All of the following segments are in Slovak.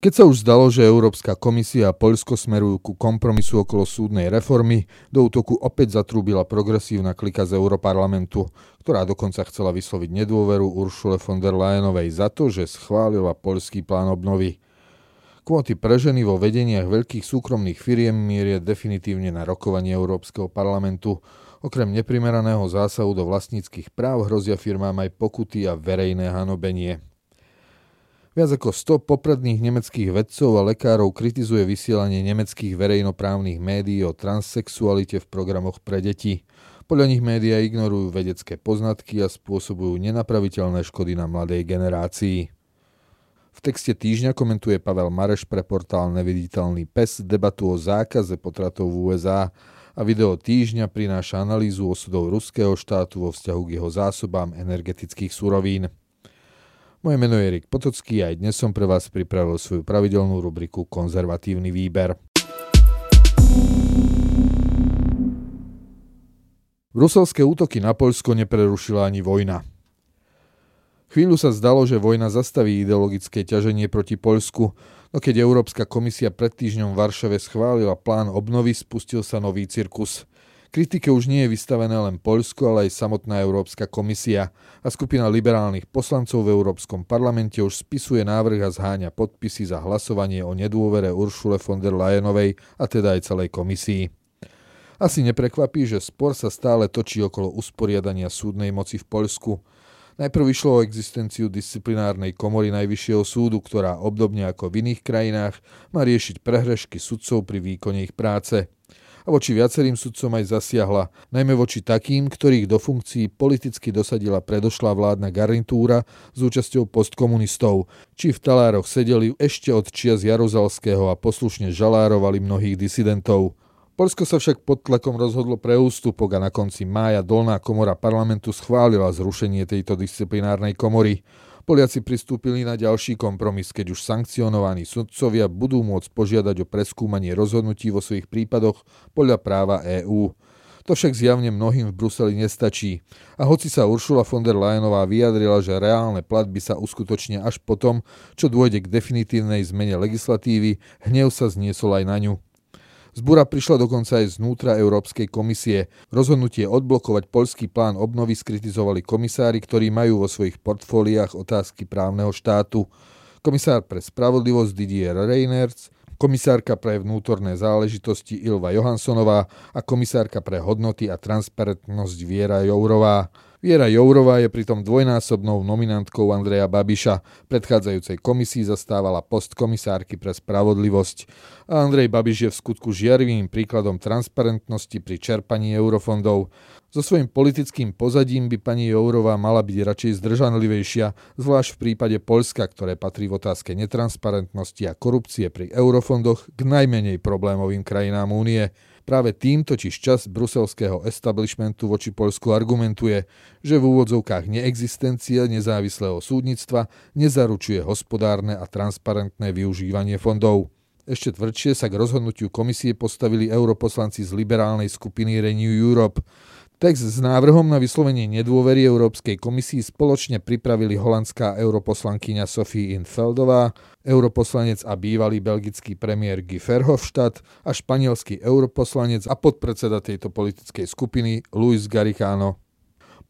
Keď sa už zdalo, že Európska komisia a Poľsko smerujú ku kompromisu okolo súdnej reformy, do útoku opäť zatrúbila progresívna klika z Európarlamentu, ktorá dokonca chcela vysloviť nedôveru Uršule von der Leyenovej za to, že schválila poľský plán obnovy. Kvóty pre ženy vo vedeniach veľkých súkromných firiem mierie definitívne na rokovanie Európskeho parlamentu. Okrem neprimeraného zásahu do vlastníckých práv hrozia firmám aj pokuty a verejné hanobenie. Viac ako 100 popredných nemeckých vedcov a lekárov kritizuje vysielanie nemeckých verejnoprávnych médií o transsexualite v programoch pre deti. Podľa nich médiá ignorujú vedecké poznatky a spôsobujú nenapraviteľné škody na mladej generácii. V texte týždňa komentuje Pavel Mareš pre portál Neviditeľný pes debatu o zákaze potratov v USA a video týždňa prináša analýzu osudov ruského štátu vo vzťahu k jeho zásobám energetických surovín. Moje meno je Erik Potocký a aj dnes som pre vás pripravil svoju pravidelnú rubriku Konzervatívny výber. Ruselské útoky na Poľsko neprerušila ani vojna. Chvíľu sa zdalo, že vojna zastaví ideologické ťaženie proti Poľsku, no keď Európska komisia pred týždňom v Varšave schválila plán obnovy, spustil sa nový cirkus. Kritike už nie je vystavené len Poľsko, ale aj samotná Európska komisia a skupina liberálnych poslancov v Európskom parlamente už spisuje návrh a zháňa podpisy za hlasovanie o nedôvere Uršule von der Leyenovej a teda aj celej komisii. Asi neprekvapí, že spor sa stále točí okolo usporiadania súdnej moci v Poľsku. Najprv išlo o existenciu disciplinárnej komory Najvyššieho súdu, ktorá obdobne ako v iných krajinách má riešiť prehrešky sudcov pri výkone ich práce a voči viacerým sudcom aj zasiahla, najmä voči takým, ktorých do funkcií politicky dosadila predošlá vládna garnitúra s účasťou postkomunistov, či v talároch sedeli ešte od čias Jaruzalského a poslušne žalárovali mnohých disidentov. Polsko sa však pod tlakom rozhodlo pre ústupok a na konci mája dolná komora parlamentu schválila zrušenie tejto disciplinárnej komory. Poliaci pristúpili na ďalší kompromis, keď už sankcionovaní sudcovia budú môcť požiadať o preskúmanie rozhodnutí vo svojich prípadoch podľa práva EÚ. To však zjavne mnohým v Bruseli nestačí. A hoci sa Uršula von der Leyenová vyjadrila, že reálne platby sa uskutočnia až potom, čo dôjde k definitívnej zmene legislatívy, hnev sa zniesol aj na ňu. Zbúra prišla dokonca aj znútra Európskej komisie. Rozhodnutie odblokovať poľský plán obnovy skritizovali komisári, ktorí majú vo svojich portfóliách otázky právneho štátu. Komisár pre spravodlivosť Didier Reiners, komisárka pre vnútorné záležitosti Ilva Johanssonová a komisárka pre hodnoty a transparentnosť Viera Jourová. Viera Jourová je pritom dvojnásobnou nominantkou Andreja Babiša. Predchádzajúcej komisii zastávala post komisárky pre spravodlivosť. A Andrej Babiš je v skutku žiarivým príkladom transparentnosti pri čerpaní eurofondov. So svojím politickým pozadím by pani Jourová mala byť radšej zdržanlivejšia, zvlášť v prípade Poľska, ktoré patrí v otázke netransparentnosti a korupcie pri eurofondoch k najmenej problémovým krajinám únie. Práve tým totiž čas bruselského establishmentu voči Poľsku argumentuje, že v úvodzovkách neexistencia nezávislého súdnictva nezaručuje hospodárne a transparentné využívanie fondov. Ešte tvrdšie sa k rozhodnutiu komisie postavili europoslanci z liberálnej skupiny Renew Europe. Text s návrhom na vyslovenie nedôvery Európskej komisii spoločne pripravili holandská europoslankyňa Sophie Infeldová, europoslanec a bývalý belgický premiér Guy Verhofstadt a španielský europoslanec a podpredseda tejto politickej skupiny Luis Garicano.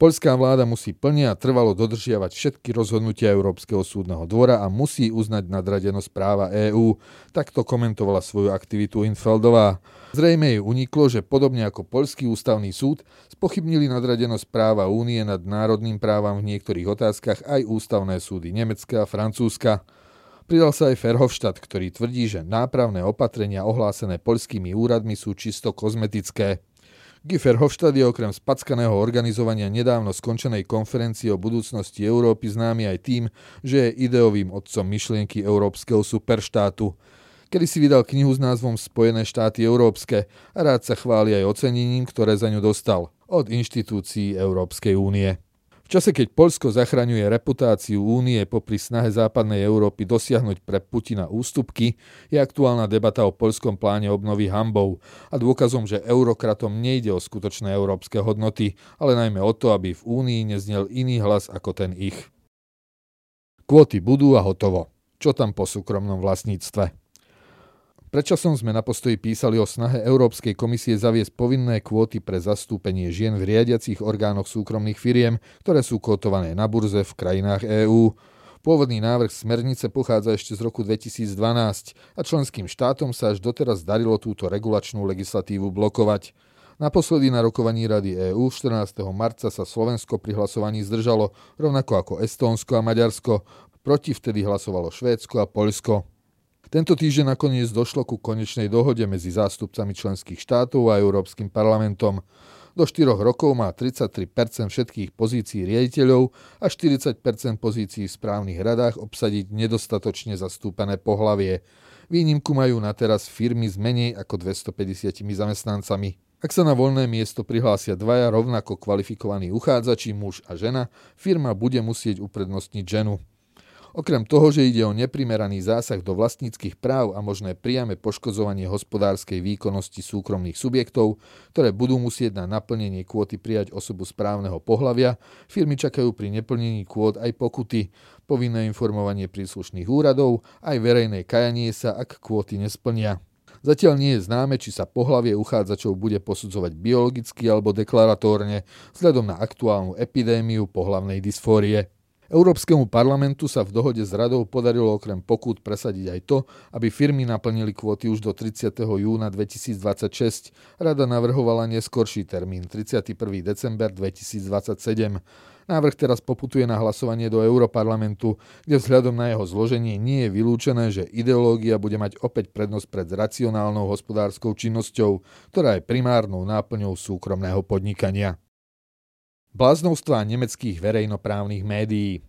Poľská vláda musí plne a trvalo dodržiavať všetky rozhodnutia Európskeho súdneho dvora a musí uznať nadradenosť práva EÚ. Takto komentovala svoju aktivitu Infeldová. Zrejme jej uniklo, že podobne ako Poľský ústavný súd spochybnili nadradenosť práva únie nad národným právam v niektorých otázkach aj ústavné súdy Nemecka a Francúzska. Pridal sa aj Ferhofštát, ktorý tvrdí, že nápravné opatrenia ohlásené poľskými úradmi sú čisto kozmetické. Guy Verhofstadt je okrem spackaného organizovania nedávno skončenej konferencie o budúcnosti Európy známy aj tým, že je ideovým otcom myšlienky európskeho superštátu. Kedy si vydal knihu s názvom Spojené štáty európske a rád sa chváli aj ocenením, ktoré za ňu dostal od inštitúcií Európskej únie čase, keď Poľsko zachraňuje reputáciu únie popri snahe západnej Európy dosiahnuť pre Putina ústupky, je aktuálna debata o poľskom pláne obnovy hambou a dôkazom, že eurokratom nejde o skutočné európske hodnoty, ale najmä o to, aby v únii neznel iný hlas ako ten ich. Kvóty budú a hotovo. čo tam po súkromnom vlastníctve. Predčasom sme na postoji písali o snahe Európskej komisie zaviesť povinné kvóty pre zastúpenie žien v riadiacich orgánoch súkromných firiem, ktoré sú kotované na burze v krajinách EÚ. Pôvodný návrh smernice pochádza ešte z roku 2012 a členským štátom sa až doteraz darilo túto regulačnú legislatívu blokovať. Naposledy na rokovaní Rady EÚ 14. marca sa Slovensko pri hlasovaní zdržalo, rovnako ako Estónsko a Maďarsko. Proti vtedy hlasovalo Švédsko a Poľsko. Tento týždeň nakoniec došlo ku konečnej dohode medzi zástupcami členských štátov a Európskym parlamentom. Do 4 rokov má 33% všetkých pozícií riaditeľov a 40 pozícií v správnych radách obsadiť nedostatočne zastúpené pohlavie. Výnimku majú na teraz firmy s menej ako 250 zamestnancami. Ak sa na voľné miesto prihlásia dvaja rovnako kvalifikovaní uchádzači, muž a žena, firma bude musieť uprednostniť ženu. Okrem toho, že ide o neprimeraný zásah do vlastníckých práv a možné priame poškozovanie hospodárskej výkonnosti súkromných subjektov, ktoré budú musieť na naplnenie kvóty prijať osobu správneho pohlavia, firmy čakajú pri neplnení kvót aj pokuty, povinné informovanie príslušných úradov, aj verejné kajanie sa, ak kvóty nesplnia. Zatiaľ nie je známe, či sa pohlavie uchádzačov bude posudzovať biologicky alebo deklaratórne vzhľadom na aktuálnu epidémiu pohlavnej dysfórie. Európskemu parlamentu sa v dohode s radou podarilo okrem pokút presadiť aj to, aby firmy naplnili kvóty už do 30. júna 2026. Rada navrhovala neskorší termín 31. december 2027. Návrh teraz poputuje na hlasovanie do Európarlamentu, kde vzhľadom na jeho zloženie nie je vylúčené, že ideológia bude mať opäť prednosť pred racionálnou hospodárskou činnosťou, ktorá je primárnou náplňou súkromného podnikania. Bláznovstvá nemeckých verejnoprávnych médií.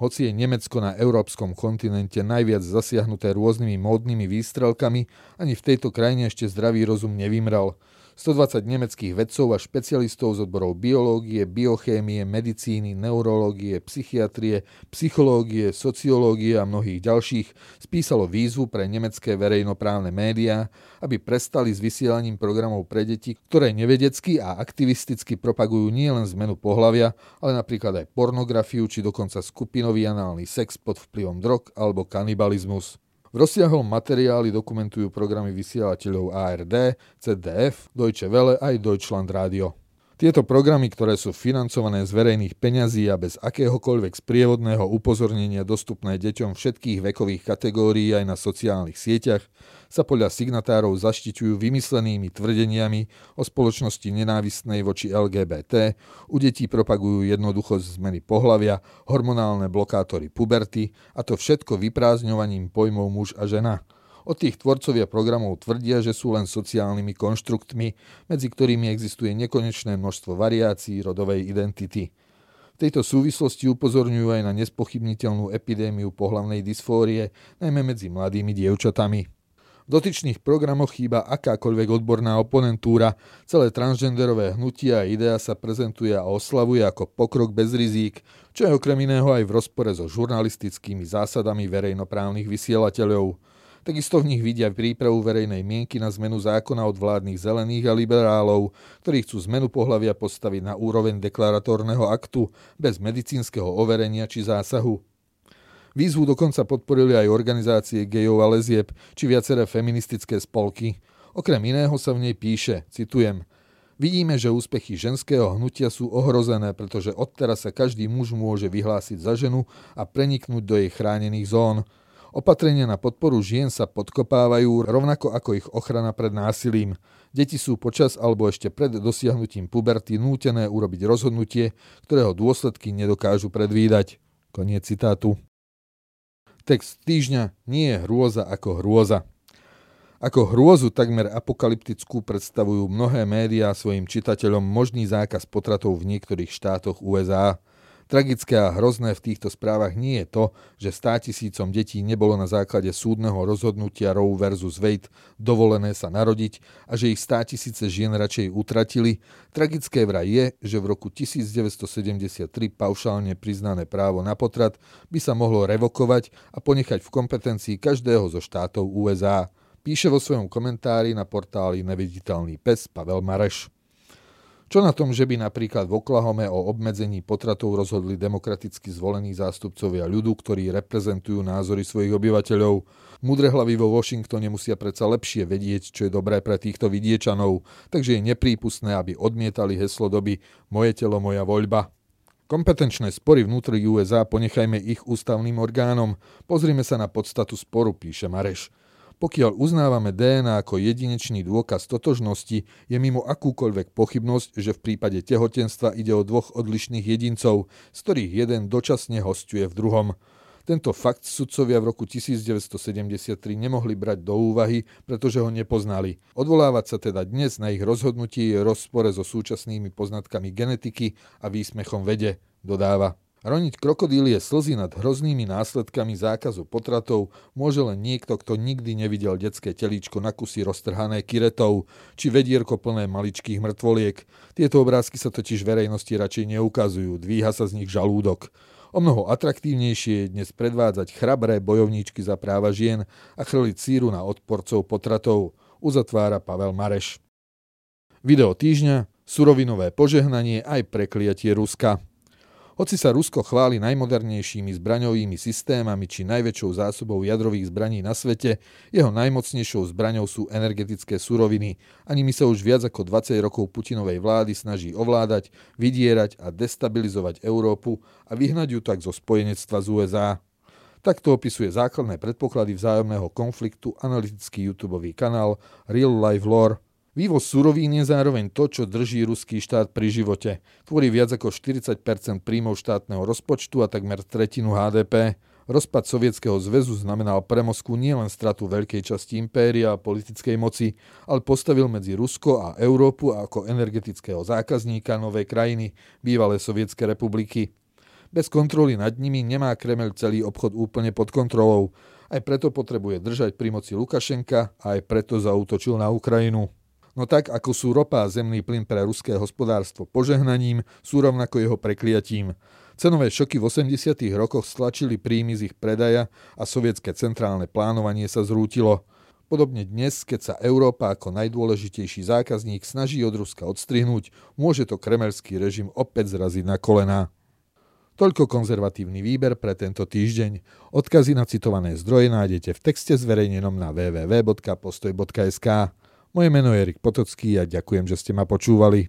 Hoci je Nemecko na európskom kontinente najviac zasiahnuté rôznymi módnymi výstrelkami, ani v tejto krajine ešte zdravý rozum nevymral – 120 nemeckých vedcov a špecialistov z odborov biológie, biochémie, medicíny, neurológie, psychiatrie, psychológie, sociológie a mnohých ďalších spísalo výzvu pre nemecké verejnoprávne médiá, aby prestali s vysielaním programov pre deti, ktoré nevedecky a aktivisticky propagujú nielen zmenu pohlavia, ale napríklad aj pornografiu či dokonca skupinový análny sex pod vplyvom drog alebo kanibalizmus. V rozsiahlom materiáli dokumentujú programy vysielateľov ARD, CDF, Deutsche Welle aj Deutschland Radio. Tieto programy, ktoré sú financované z verejných peňazí a bez akéhokoľvek sprievodného upozornenia dostupné deťom všetkých vekových kategórií aj na sociálnych sieťach, sa podľa signatárov zaštiťujú vymyslenými tvrdeniami o spoločnosti nenávistnej voči LGBT, u detí propagujú jednoducho zmeny pohlavia, hormonálne blokátory puberty a to všetko vyprázdňovaním pojmov muž a žena – od tých tvorcovia programov tvrdia, že sú len sociálnymi konštruktmi, medzi ktorými existuje nekonečné množstvo variácií rodovej identity. V tejto súvislosti upozorňujú aj na nespochybniteľnú epidémiu pohlavnej dysfórie, najmä medzi mladými dievčatami. V dotyčných programoch chýba akákoľvek odborná oponentúra, celé transgenderové hnutie a idea sa prezentuje a oslavuje ako pokrok bez rizík, čo je okrem iného aj v rozpore so žurnalistickými zásadami verejnoprávnych vysielateľov. Takisto v nich vidia prípravu verejnej mienky na zmenu zákona od vládnych zelených a liberálov, ktorí chcú zmenu pohľavia postaviť na úroveň deklaratórneho aktu bez medicínskeho overenia či zásahu. Výzvu dokonca podporili aj organizácie gejov a lezieb či viaceré feministické spolky. Okrem iného sa v nej píše, citujem, Vidíme, že úspechy ženského hnutia sú ohrozené, pretože odteraz sa každý muž môže vyhlásiť za ženu a preniknúť do jej chránených zón. Opatrenia na podporu žien sa podkopávajú rovnako ako ich ochrana pred násilím. Deti sú počas alebo ešte pred dosiahnutím puberty nútené urobiť rozhodnutie, ktorého dôsledky nedokážu predvídať. Koniec citátu. Text týždňa nie je hrôza ako hrôza. Ako hrôzu takmer apokalyptickú predstavujú mnohé médiá svojim čitateľom možný zákaz potratov v niektorých štátoch USA – Tragické a hrozné v týchto správach nie je to, že stá tisícom detí nebolo na základe súdneho rozhodnutia Roe versus Wade dovolené sa narodiť a že ich stá tisíce žien radšej utratili. Tragické vraj je, že v roku 1973 paušálne priznané právo na potrat by sa mohlo revokovať a ponechať v kompetencii každého zo štátov USA. Píše vo svojom komentári na portáli Neviditeľný pes Pavel Mareš. Čo na tom, že by napríklad v Oklahome o obmedzení potratov rozhodli demokraticky zvolení zástupcovia ľudu, ktorí reprezentujú názory svojich obyvateľov? Mudre hlavy vo Washingtone musia predsa lepšie vedieť, čo je dobré pre týchto vidiečanov, takže je neprípustné, aby odmietali heslo doby Moje telo, moja voľba. Kompetenčné spory vnútri USA ponechajme ich ústavným orgánom. Pozrime sa na podstatu sporu, píše Mareš. Pokiaľ uznávame DNA ako jedinečný dôkaz totožnosti, je mimo akúkoľvek pochybnosť, že v prípade tehotenstva ide o dvoch odlišných jedincov, z ktorých jeden dočasne hostuje v druhom. Tento fakt sudcovia v roku 1973 nemohli brať do úvahy, pretože ho nepoznali. Odvolávať sa teda dnes na ich rozhodnutie je rozpore so súčasnými poznatkami genetiky a výsmechom vede, dodáva. Roniť krokodílie slzy nad hroznými následkami zákazu potratov môže len niekto, kto nikdy nevidel detské telíčko na kusy roztrhané kiretou, či vedierko plné maličkých mŕtvoliek. Tieto obrázky sa totiž verejnosti radšej neukazujú, dvíha sa z nich žalúdok. O mnoho atraktívnejšie je dnes predvádzať chrabré bojovníčky za práva žien a chrliť síru na odporcov potratov, uzatvára Pavel Mareš. Video týždňa, surovinové požehnanie aj prekliatie Ruska. Hoci sa Rusko chváli najmodernejšími zbraňovými systémami či najväčšou zásobou jadrových zbraní na svete, jeho najmocnejšou zbraňou sú energetické suroviny. Ani my sa už viac ako 20 rokov Putinovej vlády snaží ovládať, vydierať a destabilizovať Európu a vyhnať ju tak zo spojenectva z USA. Takto opisuje základné predpoklady vzájomného konfliktu analytický YouTube kanál Real Life Lore Vývoz surovín je zároveň to, čo drží ruský štát pri živote. Tvorí viac ako 40 príjmov štátneho rozpočtu a takmer tretinu HDP. Rozpad Sovietskeho zväzu znamenal pre Moskvu nielen stratu veľkej časti impéria a politickej moci, ale postavil medzi Rusko a Európu ako energetického zákazníka novej krajiny, bývalé sovietske republiky. Bez kontroly nad nimi nemá Kremel celý obchod úplne pod kontrolou. Aj preto potrebuje držať pri moci Lukašenka a aj preto zautočil na Ukrajinu. No tak, ako sú ropa a zemný plyn pre ruské hospodárstvo požehnaním, sú rovnako jeho prekliatím. Cenové šoky v 80. rokoch stlačili príjmy z ich predaja a sovietské centrálne plánovanie sa zrútilo. Podobne dnes, keď sa Európa ako najdôležitejší zákazník snaží od Ruska odstrihnúť, môže to kremelský režim opäť zraziť na kolená. Toľko konzervatívny výber pre tento týždeň. Odkazy na citované zdroje nájdete v texte zverejnenom na www.postoj.sk. Moje meno je Erik Potocký a ďakujem, že ste ma počúvali.